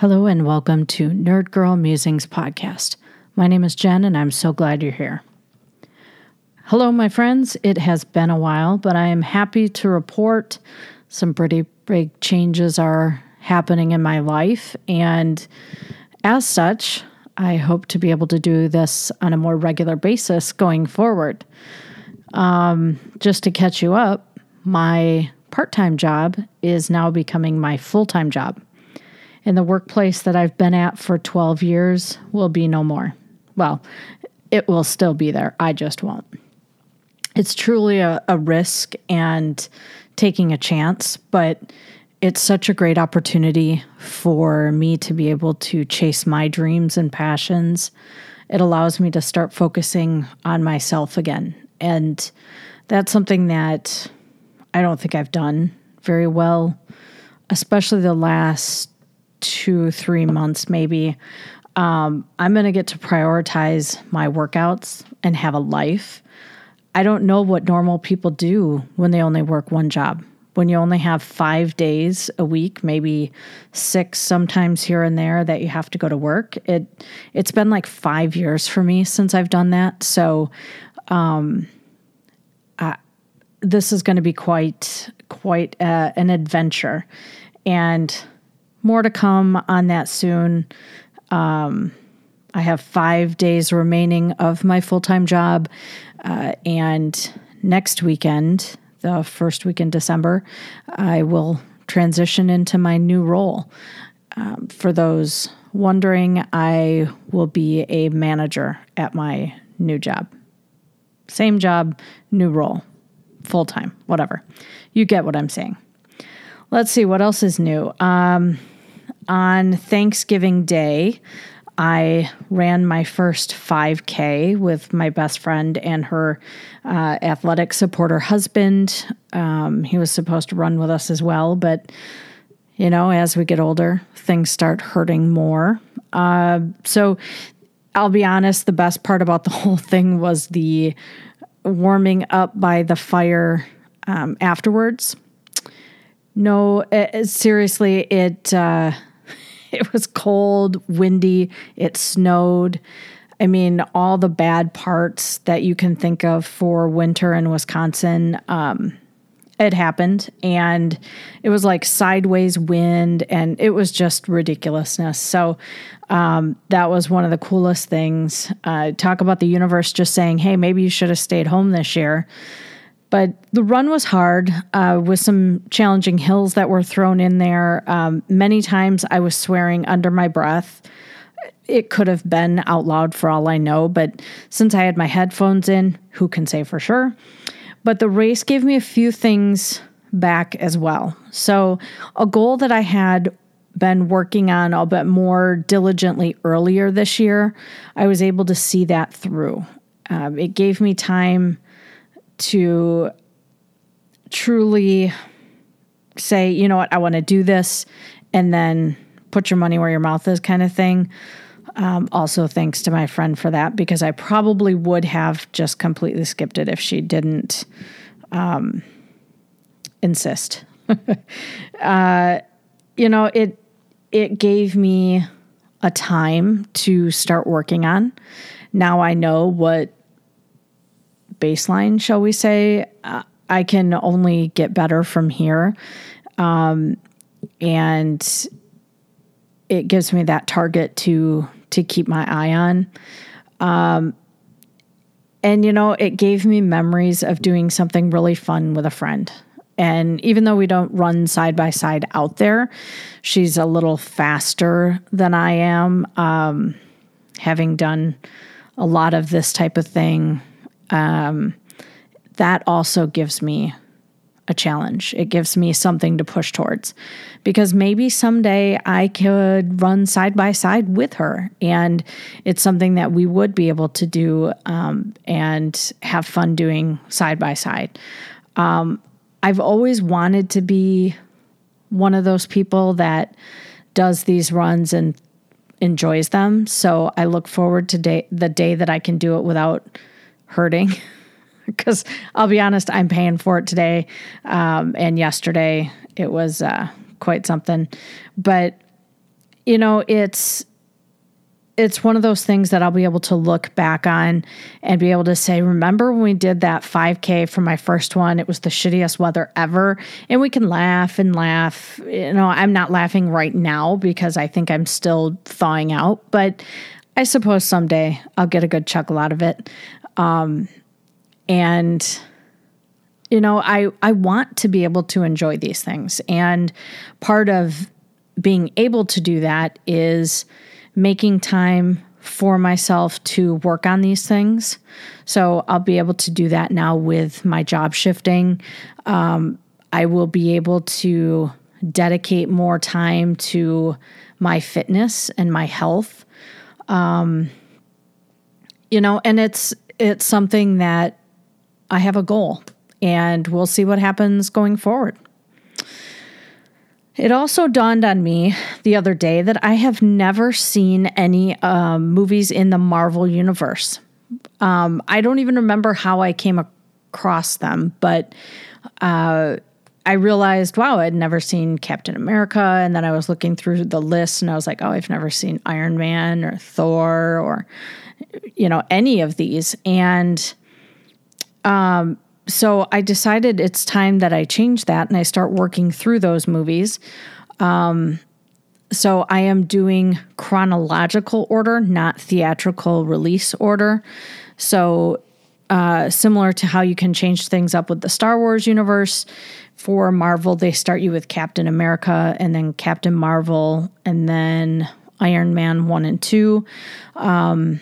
Hello and welcome to Nerd Girl Musings podcast. My name is Jen and I'm so glad you're here. Hello, my friends. It has been a while, but I am happy to report some pretty big changes are happening in my life. And as such, I hope to be able to do this on a more regular basis going forward. Um, just to catch you up, my part time job is now becoming my full time job and the workplace that I've been at for 12 years will be no more. Well, it will still be there. I just won't. It's truly a, a risk and taking a chance, but it's such a great opportunity for me to be able to chase my dreams and passions. It allows me to start focusing on myself again. And that's something that I don't think I've done very well, especially the last two, three months, maybe, um, I'm going to get to prioritize my workouts and have a life. I don't know what normal people do when they only work one job. When you only have five days a week, maybe six sometimes here and there that you have to go to work. It it's been like five years for me since I've done that. So, um, I, this is going to be quite quite uh, an adventure, and more to come on that soon. Um, I have five days remaining of my full time job. Uh, and next weekend, the first week in December, I will transition into my new role. Um, for those wondering, I will be a manager at my new job. Same job, new role, full time, whatever. You get what I'm saying. Let's see what else is new. Um, on Thanksgiving Day, I ran my first 5K with my best friend and her uh, athletic supporter husband. Um, he was supposed to run with us as well, but you know, as we get older, things start hurting more. Uh, so I'll be honest, the best part about the whole thing was the warming up by the fire um, afterwards. No, it, seriously, it. Uh, it was cold, windy, it snowed. I mean, all the bad parts that you can think of for winter in Wisconsin, um, it happened. And it was like sideways wind, and it was just ridiculousness. So, um, that was one of the coolest things. Uh, talk about the universe just saying, hey, maybe you should have stayed home this year. But the run was hard uh, with some challenging hills that were thrown in there. Um, many times I was swearing under my breath. It could have been out loud for all I know, but since I had my headphones in, who can say for sure? But the race gave me a few things back as well. So, a goal that I had been working on a bit more diligently earlier this year, I was able to see that through. Um, it gave me time to truly say, you know what, I want to do this, and then put your money where your mouth is, kind of thing. Um, also, thanks to my friend for that because I probably would have just completely skipped it if she didn't um, insist. uh, you know, it it gave me a time to start working on. Now I know what baseline, shall we say. Uh, I can only get better from here. Um, and it gives me that target to to keep my eye on. Um, and you know, it gave me memories of doing something really fun with a friend. And even though we don't run side by side out there, she's a little faster than I am. Um, having done a lot of this type of thing um, that also gives me a challenge. It gives me something to push towards because maybe someday I could run side by side with her. And it's something that we would be able to do um, and have fun doing side by side. Um, I've always wanted to be one of those people that does these runs and enjoys them. So I look forward to day, the day that I can do it without hurting because I'll be honest, I'm paying for it today. Um, and yesterday it was uh, quite something. But, you know, it's it's one of those things that I'll be able to look back on and be able to say, remember when we did that 5K for my first one? It was the shittiest weather ever. And we can laugh and laugh. You know, I'm not laughing right now because I think I'm still thawing out, but I suppose someday I'll get a good chuckle out of it. Um, and you know, I I want to be able to enjoy these things. And part of being able to do that is making time for myself to work on these things. So I'll be able to do that now with my job shifting. Um, I will be able to dedicate more time to my fitness and my health. Um, you know, and it's it's something that I have a goal, and we'll see what happens going forward. It also dawned on me the other day that I have never seen any um, movies in the Marvel universe. Um, I don't even remember how I came across them, but uh, I realized, wow, I'd never seen Captain America. And then I was looking through the list and I was like, oh, I've never seen Iron Man or Thor or, you know, any of these. And um, so I decided it's time that I change that and I start working through those movies. Um, so I am doing chronological order, not theatrical release order. So uh, similar to how you can change things up with the Star Wars universe. For Marvel, they start you with Captain America and then Captain Marvel and then Iron Man 1 and 2. Um,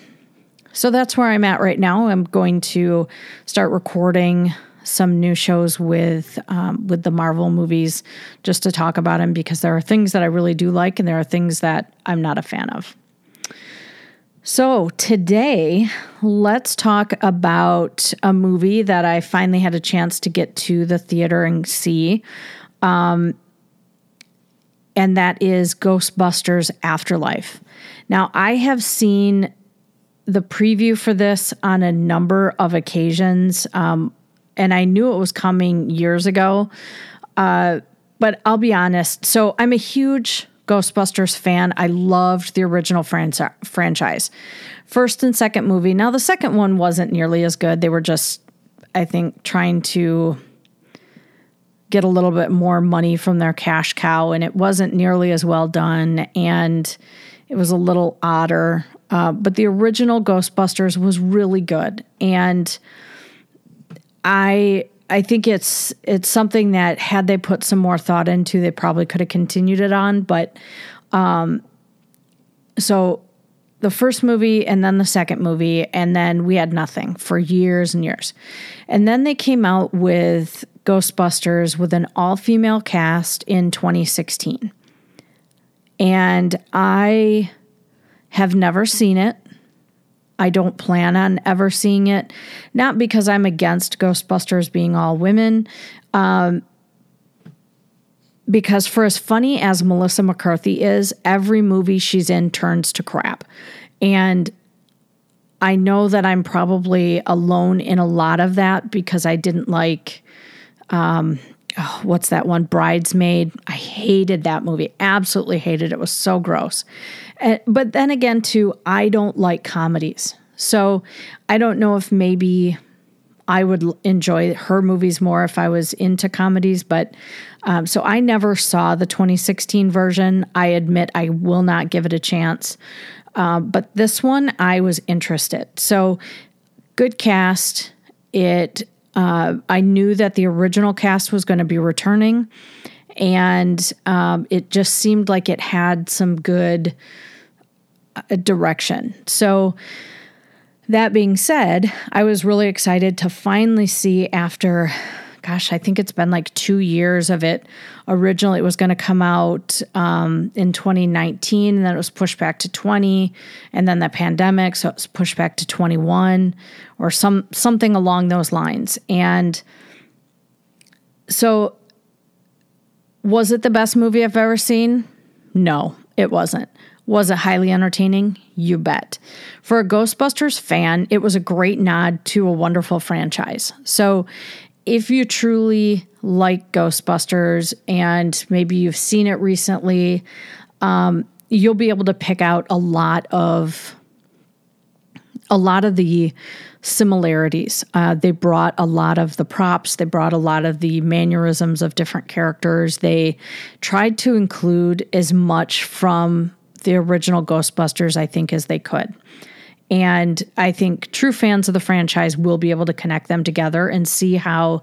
so that's where I'm at right now. I'm going to start recording some new shows with um, with the Marvel movies just to talk about them because there are things that I really do like and there are things that I'm not a fan of. So, today, let's talk about a movie that I finally had a chance to get to the theater and see. Um, and that is Ghostbusters Afterlife. Now, I have seen the preview for this on a number of occasions, um, and I knew it was coming years ago. Uh, but I'll be honest. So I'm a huge Ghostbusters fan. I loved the original franchise. First and second movie. Now, the second one wasn't nearly as good. They were just, I think, trying to get a little bit more money from their cash cow, and it wasn't nearly as well done. And it was a little odder. Uh, but the original Ghostbusters was really good. And I I think it's it's something that had they put some more thought into, they probably could have continued it on. But um, so the first movie and then the second movie, and then we had nothing for years and years. And then they came out with Ghostbusters with an all female cast in 2016. And I have never seen it. I don't plan on ever seeing it. Not because I'm against Ghostbusters being all women, um, because for as funny as Melissa McCarthy is, every movie she's in turns to crap. And I know that I'm probably alone in a lot of that because I didn't like um, oh, what's that one? Bridesmaid. I hated that movie. Absolutely hated it. It was so gross. Uh, but then again, too, I don't like comedies. So I don't know if maybe I would enjoy her movies more if I was into comedies. But um, so I never saw the 2016 version. I admit I will not give it a chance. Uh, but this one, I was interested. So good cast. It. Uh, I knew that the original cast was going to be returning, and um, it just seemed like it had some good a direction. So, that being said, I was really excited to finally see after, gosh, I think it's been like two years of it. Originally, it was going to come out um, in 2019, and then it was pushed back to 20, and then the pandemic, so it was pushed back to 21, or some something along those lines. And so, was it the best movie I've ever seen? No, it wasn't. Was it highly entertaining? You bet. For a Ghostbusters fan, it was a great nod to a wonderful franchise. So, if you truly like Ghostbusters and maybe you've seen it recently, um, you'll be able to pick out a lot of a lot of the similarities. Uh, they brought a lot of the props, they brought a lot of the mannerisms of different characters. They tried to include as much from the original Ghostbusters, I think, as they could. And I think true fans of the franchise will be able to connect them together and see how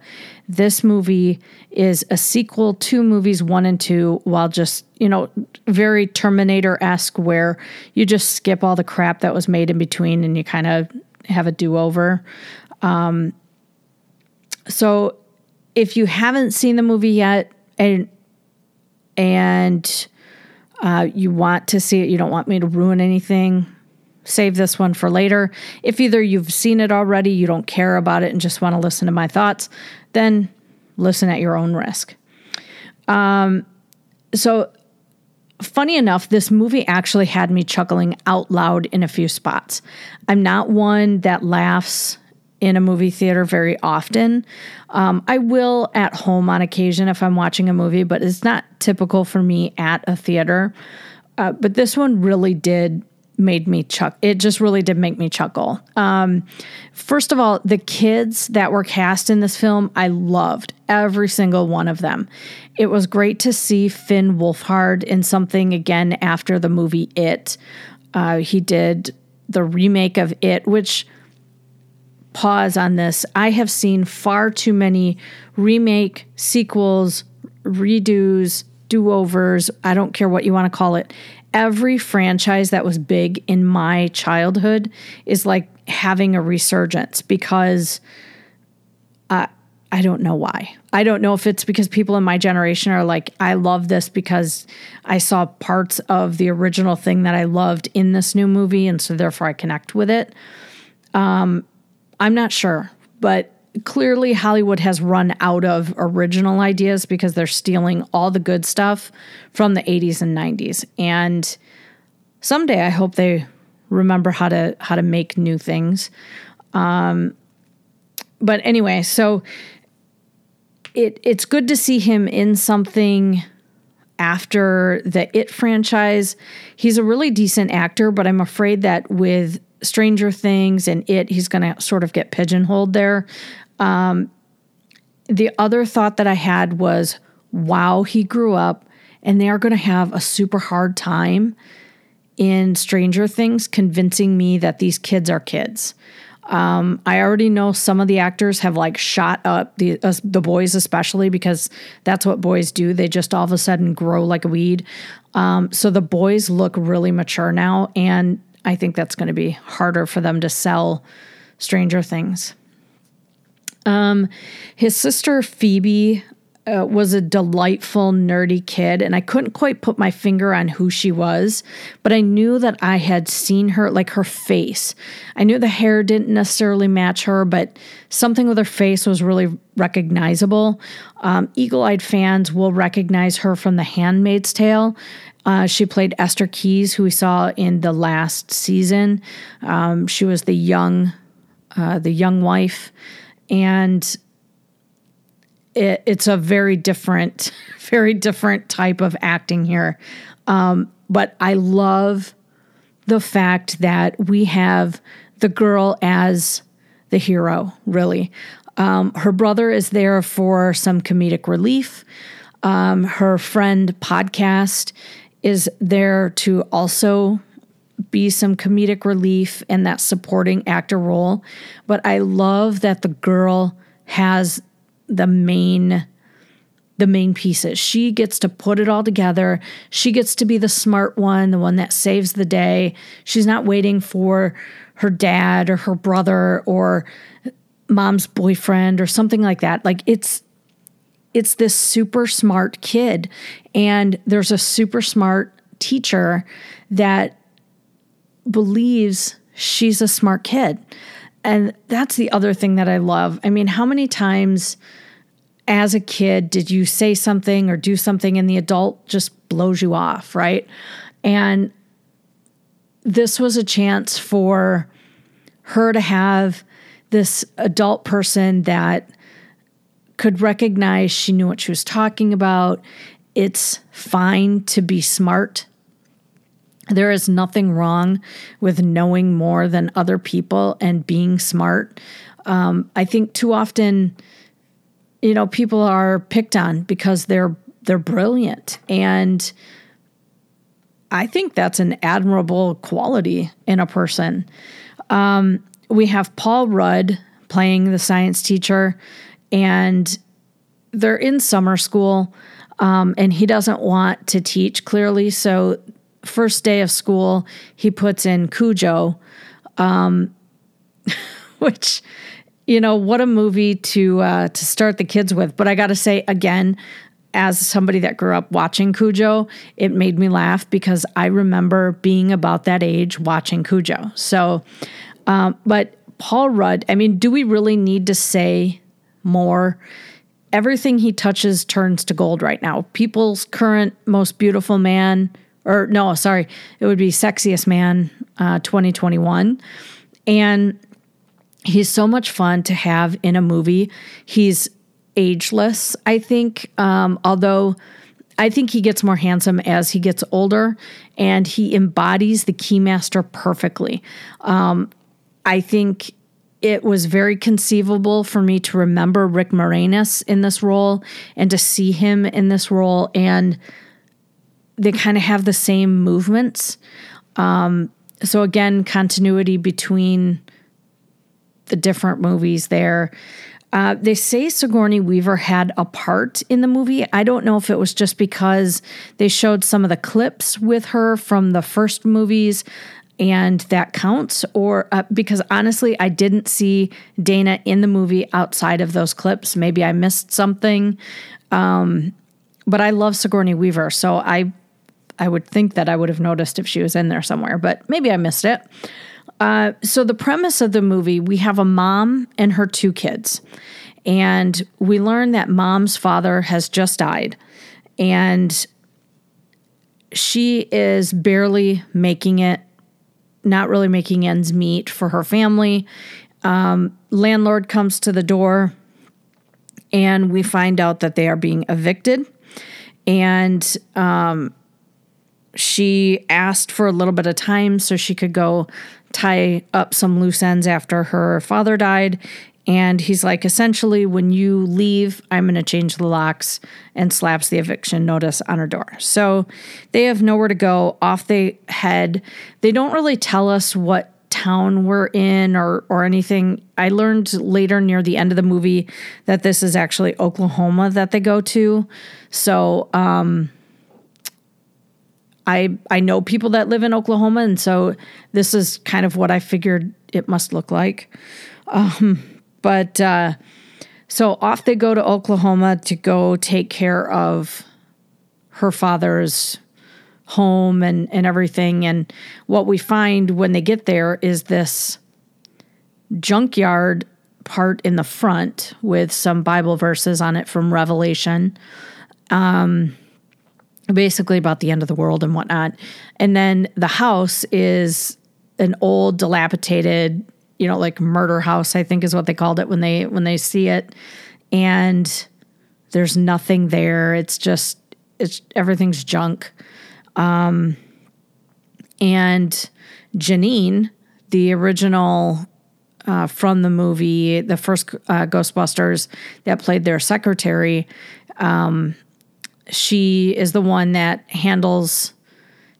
this movie is a sequel to movies one and two, while just, you know, very Terminator esque, where you just skip all the crap that was made in between and you kind of have a do over. Um, so if you haven't seen the movie yet and, and, uh, you want to see it, you don't want me to ruin anything, save this one for later. If either you've seen it already, you don't care about it, and just want to listen to my thoughts, then listen at your own risk. Um, so, funny enough, this movie actually had me chuckling out loud in a few spots. I'm not one that laughs in a movie theater very often. Um, I will at home on occasion if I'm watching a movie, but it's not typical for me at a theater. Uh, but this one really did made me chuck. It just really did make me chuckle. Um, first of all, the kids that were cast in this film, I loved every single one of them. It was great to see Finn Wolfhard in something again after the movie It. Uh, he did the remake of It, which pause on this. I have seen far too many remake, sequels, redos, do overs. I don't care what you want to call it every franchise that was big in my childhood is like having a resurgence because uh, I don't know why. I don't know if it's because people in my generation are like, I love this because I saw parts of the original thing that I loved in this new movie, and so therefore I connect with it. Um, I'm not sure, but clearly Hollywood has run out of original ideas because they're stealing all the good stuff from the 80s and 90s. And someday I hope they remember how to how to make new things. Um, but anyway, so it it's good to see him in something after the It franchise. He's a really decent actor, but I'm afraid that with Stranger Things and It, he's going to sort of get pigeonholed there. Um, the other thought that I had was, wow, he grew up and they are going to have a super hard time in Stranger Things convincing me that these kids are kids. Um, I already know some of the actors have like shot up the uh, the boys, especially because that's what boys do. They just all of a sudden grow like a weed. Um, so the boys look really mature now, and I think that's going to be harder for them to sell Stranger Things. Um, his sister Phoebe uh, was a delightful, nerdy kid, and I couldn't quite put my finger on who she was, but I knew that I had seen her, like her face. I knew the hair didn't necessarily match her, but something with her face was really recognizable. Um, Eagle eyed fans will recognize her from The Handmaid's Tale. Uh, she played Esther Keyes, who we saw in the last season. Um, she was the young, uh, the young wife and it, it's a very different, very different type of acting here. Um, but I love the fact that we have the girl as the hero, really. Um, her brother is there for some comedic relief. Um, her friend podcast is there to also be some comedic relief and that supporting actor role. But I love that the girl has the main the main pieces. She gets to put it all together. She gets to be the smart one, the one that saves the day. She's not waiting for her dad or her brother or mom's boyfriend or something like that. Like it's it's this super smart kid and there's a super smart teacher that believes she's a smart kid. And that's the other thing that I love. I mean, how many times as a kid did you say something or do something and the adult just blows you off, right? And this was a chance for her to have this adult person that could recognize she knew what she was talking about. It's fine to be smart There is nothing wrong with knowing more than other people and being smart. Um, I think too often, you know, people are picked on because they're they're brilliant, and I think that's an admirable quality in a person. Um, we have Paul Rudd playing the science teacher, and they're in summer school, um, and he doesn't want to teach clearly. So first day of school, he puts in Cujo, um, which you know what a movie to uh, to start the kids with. But I got to say again, as somebody that grew up watching Cujo, it made me laugh because I remember being about that age watching Cujo. So, um, but Paul Rudd, I mean, do we really need to say more? Everything he touches turns to gold right now. People's current most beautiful man or no, sorry, it would be Sexiest Man uh, 2021. And he's so much fun to have in a movie. He's ageless, I think, um, although I think he gets more handsome as he gets older and he embodies the Keymaster perfectly. Um, I think it was very conceivable for me to remember Rick Moranis in this role and to see him in this role and they kind of have the same movements. Um, so again, continuity between the different movies there. Uh, they say Sigourney Weaver had a part in the movie. I don't know if it was just because they showed some of the clips with her from the first movies and that counts, or uh, because honestly, I didn't see Dana in the movie outside of those clips. Maybe I missed something. Um, but I love Sigourney Weaver, so I I would think that I would have noticed if she was in there somewhere, but maybe I missed it. Uh, so, the premise of the movie we have a mom and her two kids. And we learn that mom's father has just died. And she is barely making it, not really making ends meet for her family. Um, landlord comes to the door, and we find out that they are being evicted. And um, she asked for a little bit of time so she could go tie up some loose ends after her father died. And he's like, essentially, when you leave, I'm going to change the locks and slaps the eviction notice on her door. So they have nowhere to go. Off they head. They don't really tell us what town we're in or or anything. I learned later near the end of the movie that this is actually Oklahoma that they go to. So um I I know people that live in Oklahoma, and so this is kind of what I figured it must look like. Um, but uh, so off they go to Oklahoma to go take care of her father's home and and everything. And what we find when they get there is this junkyard part in the front with some Bible verses on it from Revelation. Um, basically about the end of the world and whatnot. And then the house is an old, dilapidated, you know, like murder house, I think is what they called it when they when they see it. And there's nothing there. It's just it's everything's junk. Um and Janine, the original uh, from the movie, the first uh, Ghostbusters that played their secretary, um, she is the one that handles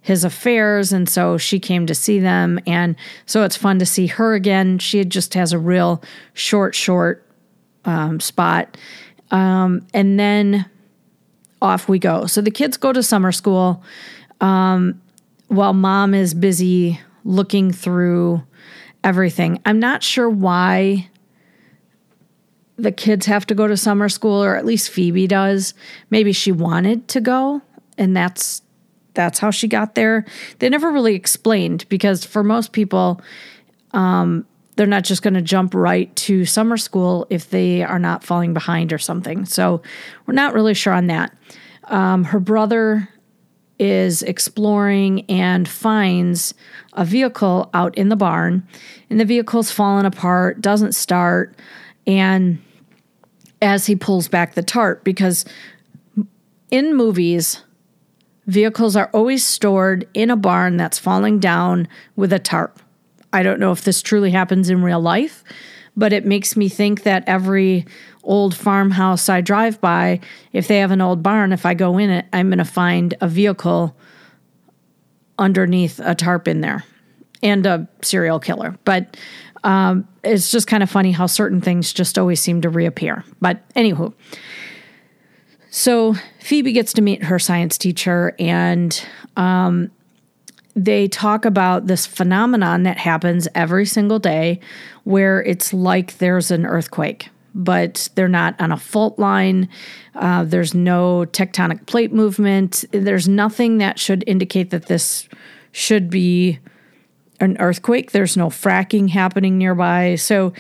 his affairs and so she came to see them. And so it's fun to see her again. She just has a real short short um, spot. Um, and then off we go. So the kids go to summer school um, while mom is busy looking through everything. I'm not sure why the kids have to go to summer school or at least Phoebe does. Maybe she wanted to go and that's that's how she got there. They never really explained because for most people um, they're not just going to jump right to summer school if they are not falling behind or something. So we're not really sure on that. Um, her brother is exploring and finds a vehicle out in the barn, and the vehicle's fallen apart, doesn't start, and as he pulls back the tarp because in movies Vehicles are always stored in a barn that's falling down with a tarp. I don't know if this truly happens in real life, but it makes me think that every old farmhouse I drive by, if they have an old barn, if I go in it, I'm going to find a vehicle underneath a tarp in there and a serial killer. But um, it's just kind of funny how certain things just always seem to reappear. But anywho, so Phoebe gets to meet her science teacher, and um, they talk about this phenomenon that happens every single day where it's like there's an earthquake but they're not on a fault line. Uh, there's no tectonic plate movement. There's nothing that should indicate that this should be an earthquake. There's no fracking happening nearby. So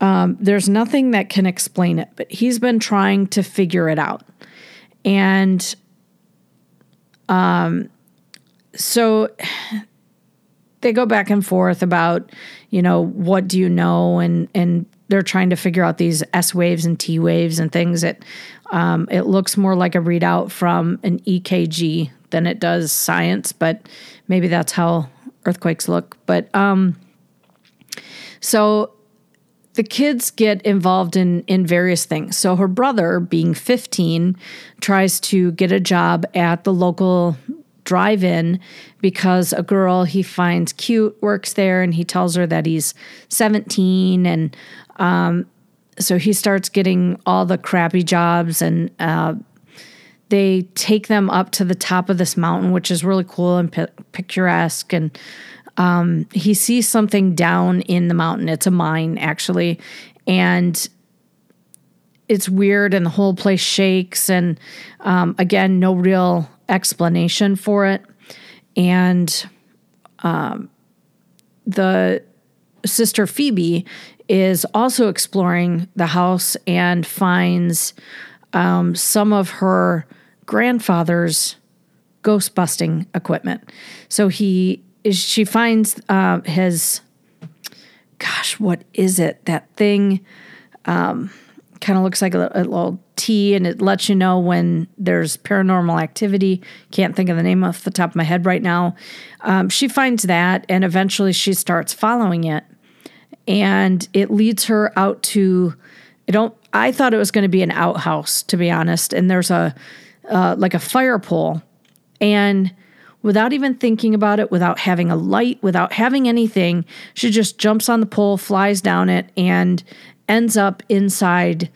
um, there's nothing that can explain it, but he's been trying to figure it out. And um, so they go back and forth about, you know, what do you know? And, and they're trying to figure out these S waves and T waves and things that um, it looks more like a readout from an EKG than it does science, but maybe that's how earthquakes look. But um, so the kids get involved in in various things. So her brother, being 15, tries to get a job at the local drive-in because a girl he finds cute works there and he tells her that he's 17 and um, so he starts getting all the crappy jobs and uh, they take them up to the top of this mountain which is really cool and pi- picturesque. And um, he sees something down in the mountain. It's a mine actually. And it's weird and the whole place shakes and um, again no real explanation for it. And um, the sister Phoebe is also exploring the house and finds um, some of her grandfather's ghost busting equipment. So he is, she finds uh, his gosh, what is it? That thing um, kind of looks like a, a little T and it lets you know when there's paranormal activity. Can't think of the name off the top of my head right now. Um, she finds that and eventually she starts following it. And it leads her out to, I don't, I thought it was going to be an outhouse, to be honest. And there's a, uh, like a fire pole. And without even thinking about it, without having a light, without having anything, she just jumps on the pole, flies down it, and ends up inside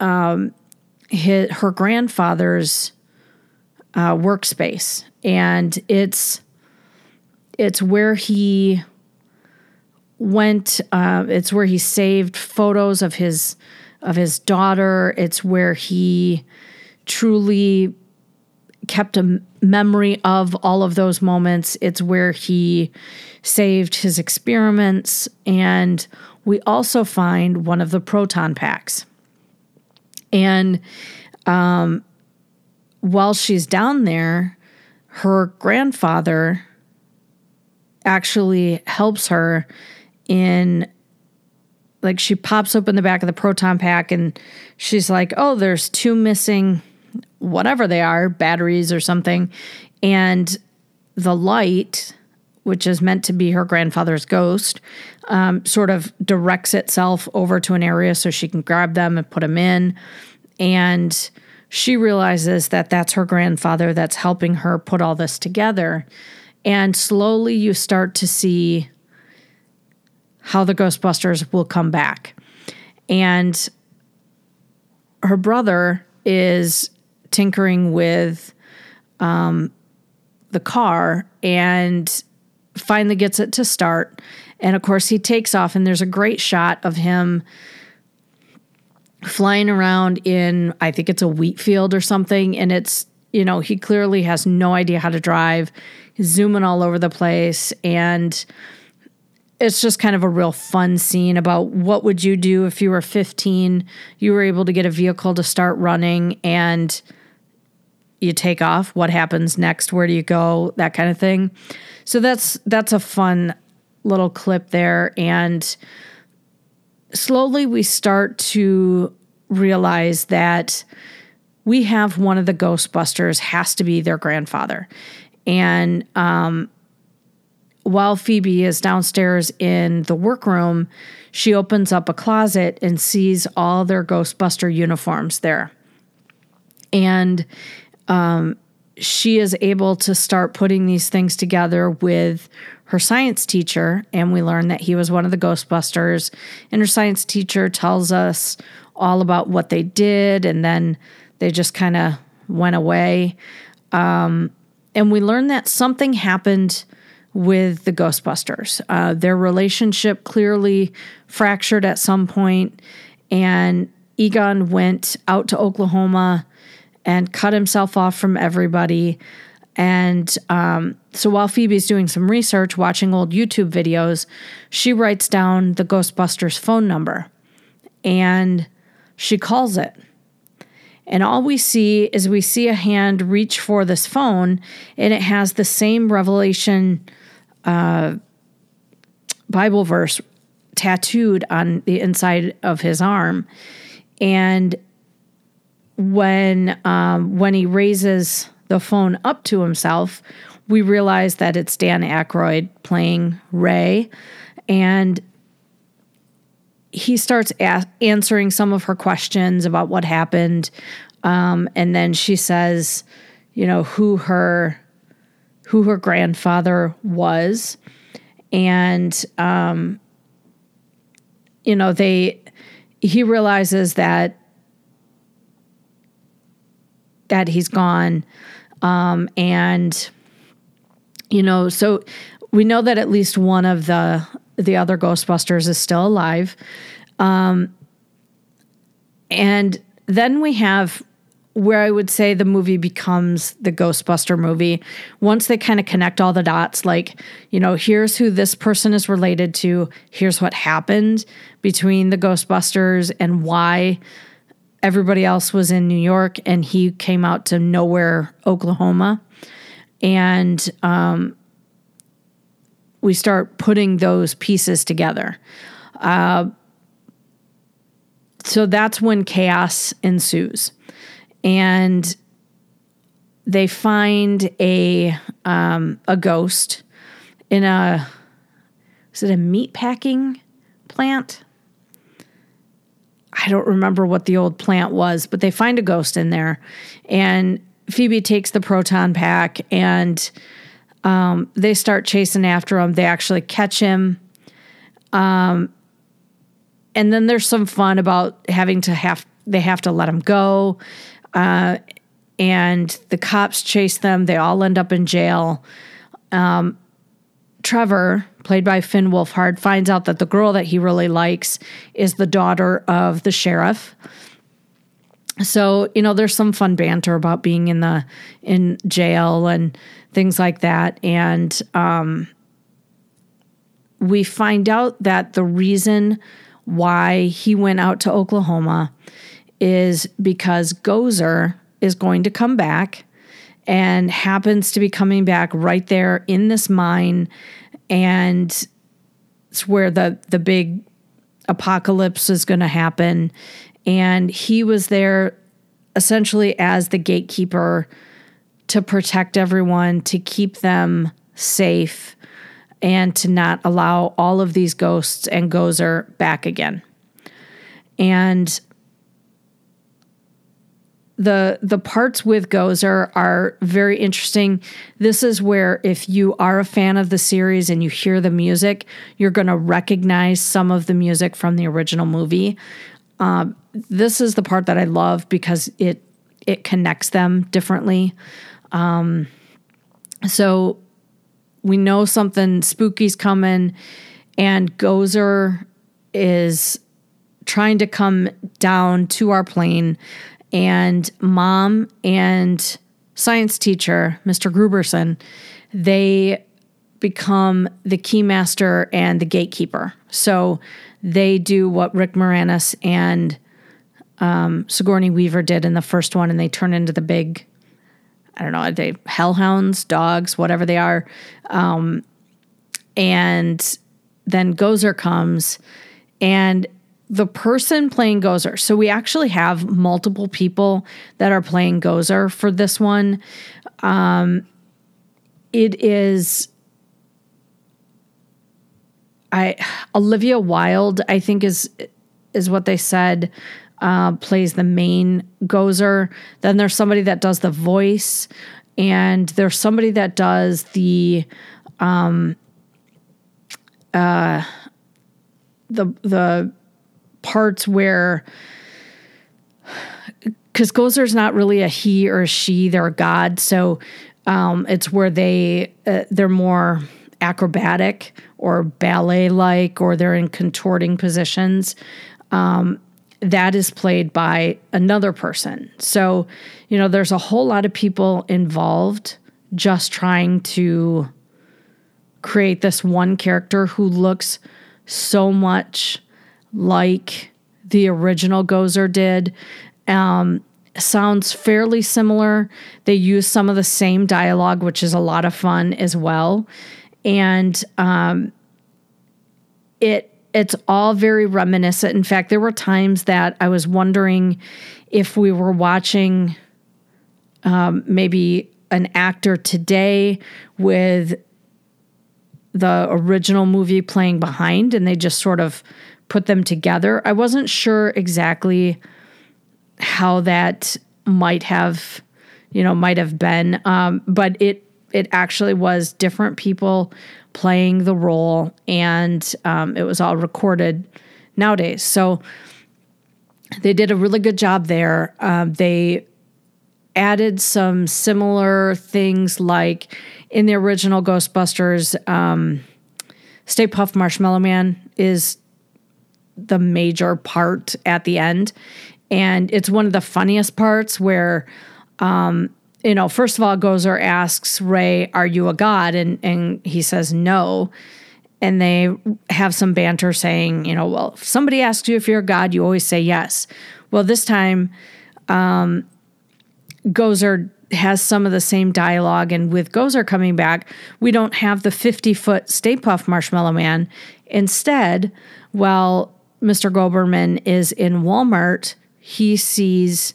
um, his, her grandfather's uh, workspace, and it's it's where he went. Uh, it's where he saved photos of his of his daughter. It's where he truly kept a memory of all of those moments. It's where he saved his experiments. And we also find one of the proton packs. And um, while she's down there, her grandfather actually helps her in like she pops open the back of the proton pack and she's like, "Oh, there's two missing whatever they are, batteries or something." And the light, which is meant to be her grandfather's ghost, um, sort of directs itself over to an area so she can grab them and put them in. And she realizes that that's her grandfather that's helping her put all this together. And slowly you start to see how the Ghostbusters will come back. And her brother is tinkering with um, the car and finally gets it to start. And of course, he takes off, and there's a great shot of him flying around in, I think it's a wheat field or something. And it's, you know, he clearly has no idea how to drive. He's zooming all over the place. And it's just kind of a real fun scene about what would you do if you were 15, you were able to get a vehicle to start running and you take off what happens next where do you go that kind of thing so that's that's a fun little clip there. And slowly we start to realize that we have one of the Ghostbusters has to be their grandfather. And um, while Phoebe is downstairs in the workroom, she opens up a closet and sees all their Ghostbuster uniforms there. And um, she is able to start putting these things together with her science teacher. And we learn that he was one of the Ghostbusters. And her science teacher tells us all about what they did. And then they just kind of went away. Um, and we learn that something happened with the Ghostbusters. Uh, their relationship clearly fractured at some point, and Egon went out to Oklahoma and cut himself off from everybody. And um, so while Phoebe's doing some research, watching old YouTube videos, she writes down the Ghostbusters phone number and she calls it. And all we see is we see a hand reach for this phone, and it has the same Revelation uh, Bible verse tattooed on the inside of his arm. And when um, when he raises the phone up to himself, we realize that it's Dan Aykroyd playing Ray, and he starts a- answering some of her questions about what happened. Um, and then she says, you know, who her who her grandfather was. And um, you know, they he realizes that that he's gone. Um, and you know, so we know that at least one of the the other Ghostbusters is still alive. Um, and then we have where I would say the movie becomes the Ghostbuster movie. Once they kind of connect all the dots, like, you know, here's who this person is related to, here's what happened between the Ghostbusters and why everybody else was in New York and he came out to nowhere, Oklahoma. And um, we start putting those pieces together. Uh, so that's when chaos ensues. And they find a um, a ghost in a is it a meat packing plant? I don't remember what the old plant was, but they find a ghost in there, and Phoebe takes the proton pack and um, they start chasing after him. They actually catch him. Um, and then there's some fun about having to have they have to let him go. Uh, and the cops chase them. They all end up in jail. Um, Trevor, played by Finn Wolfhard, finds out that the girl that he really likes is the daughter of the sheriff. So, you know, there's some fun banter about being in the in jail and things like that. And um, we find out that the reason why he went out to Oklahoma is because Gozer is going to come back and happens to be coming back right there in this mine and it's where the the big apocalypse is going to happen and he was there essentially as the gatekeeper to protect everyone, to keep them safe, and to not allow all of these ghosts and Gozer back again. And the the parts with Gozer are very interesting. This is where if you are a fan of the series and you hear the music, you're going to recognize some of the music from the original movie. Um, this is the part that I love because it it connects them differently. Um, so we know something spooky's coming, and Gozer is trying to come down to our plane, and mom and science teacher, Mr. Grooberson, they become the keymaster and the gatekeeper. So they do what Rick Moranis and um, Sigourney Weaver did in the first one, and they turn into the big I don't know, they hellhounds, dogs, whatever they are. Um, and then Gozer comes, and the person playing Gozer. So we actually have multiple people that are playing Gozer for this one. Um, it is I Olivia Wilde, I think is is what they said. Uh, plays the main Gozer. Then there's somebody that does the voice, and there's somebody that does the um, uh, the the parts where because Gozer's not really a he or a she, they're a god. So um, it's where they uh, they're more acrobatic or ballet like, or they're in contorting positions. Um, that is played by another person. So, you know, there's a whole lot of people involved just trying to create this one character who looks so much like the original Gozer did. Um, sounds fairly similar. They use some of the same dialogue, which is a lot of fun as well. And um, it it's all very reminiscent. In fact, there were times that I was wondering if we were watching um, maybe an actor today with the original movie playing behind and they just sort of put them together. I wasn't sure exactly how that might have, you know, might have been, um, but it it actually was different people playing the role, and um, it was all recorded nowadays. So they did a really good job there. Um, they added some similar things like in the original Ghostbusters, um, Stay Puft Marshmallow Man is the major part at the end. And it's one of the funniest parts where, um, you know, first of all, Gozer asks Ray, Are you a god? And, and he says no. And they have some banter saying, you know, well, if somebody asks you if you're a god, you always say yes. Well, this time, um, Gozer has some of the same dialogue. And with Gozer coming back, we don't have the 50 foot Stay Puft Marshmallow Man. Instead, while Mr. Grooberson is in Walmart, he sees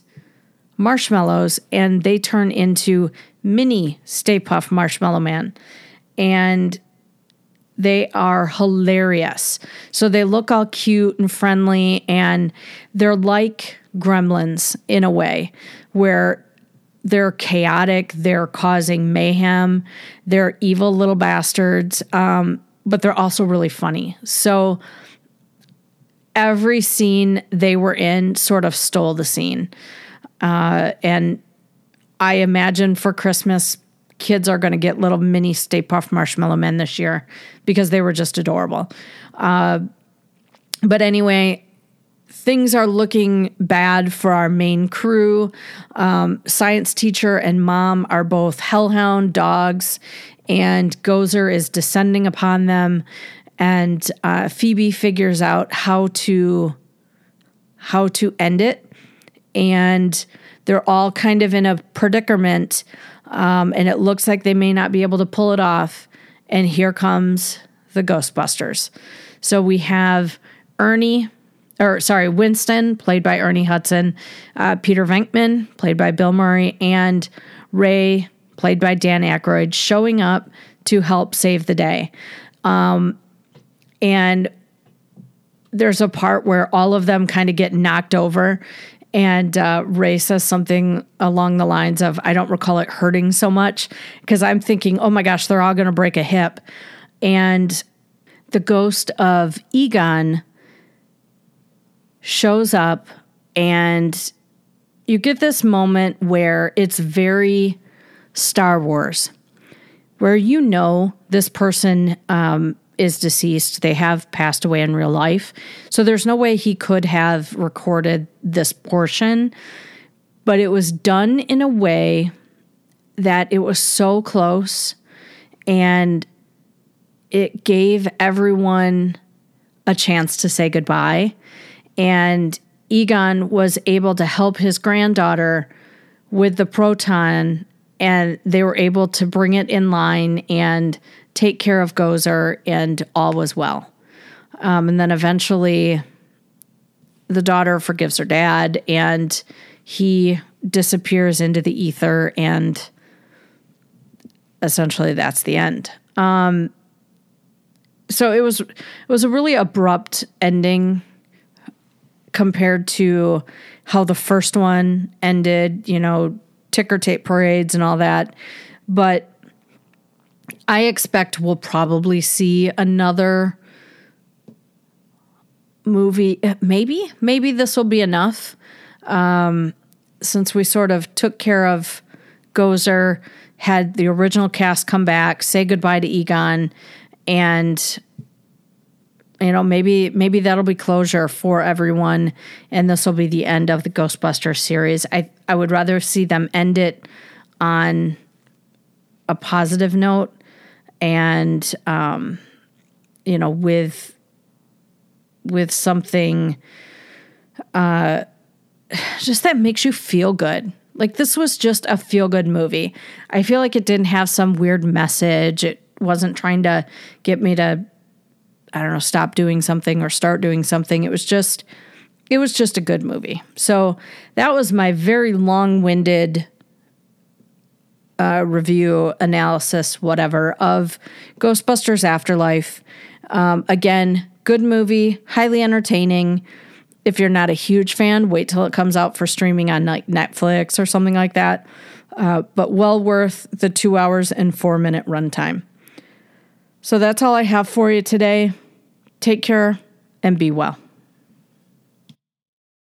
marshmallows and they turn into mini Stay Puft Marshmallow Man. And they are hilarious. So they look all cute and friendly, and they're like gremlins in a way where they're chaotic, they're causing mayhem, they're evil little bastards, um, but they're also really funny. So every scene they were in sort of stole the scene. Uh, and I imagine for Christmas, kids are going to get little mini Stay Puft Marshmallow Men this year because they were just adorable. Uh, but anyway, things are looking bad for our main crew. Um, science teacher and mom are both hellhound dogs, and Gozer is descending upon them. And uh, Phoebe figures out how to how to end it, and they're all kind of in a predicament, um, and it looks like they may not be able to pull it off. And here comes the Ghostbusters. So we have Ernie or sorry, Winston, played by Ernie Hudson, uh, Peter Venkman, played by Bill Murray, and Ray, played by Dan Aykroyd, showing up to help save the day. Um, and there's a part where all of them kind of get knocked over, and uh, Ray says something along the lines of, I don't recall it hurting so much, because I'm thinking, oh my gosh, they're all going to break a hip. And the ghost of Egon shows up and you get this moment where it's very Star Wars, where you know this person um, is deceased. They have passed away in real life. So there's no way he could have recorded this portion, but it was done in a way that it was so close and it gave everyone a chance to say goodbye and Egon was able to help his granddaughter with the proton, and they were able to bring it in line and take care of Gozer, and all was well. Um, and then eventually, the daughter forgives her dad and he disappears into the ether and essentially that's the end. Um, so it was it was a really abrupt ending compared to how the first one ended, you know, ticker tape parades and all that. But I expect we'll probably see another movie. Maybe, maybe this will be enough. Um, since we sort of took care of Gozer, had the original cast come back, say goodbye to Egon, and you know maybe maybe that'll be closure for everyone and this will be the end of the Ghostbuster series i i would rather see them end it on a positive note and um you know with with something uh just that makes you feel good like this was just a feel good movie i feel like it didn't have some weird message it wasn't trying to get me to I don't know, stop doing something or start doing something. It was just it was just a good movie. So that was my very long-winded uh, review, analysis, whatever of Ghostbusters Afterlife. Um, again, good movie, highly entertaining. If you're not a huge fan, wait till it comes out for streaming on like Netflix or something like that. Uh, but well worth the two hours and four minute runtime. So that's all I have for you today. Take care and be well.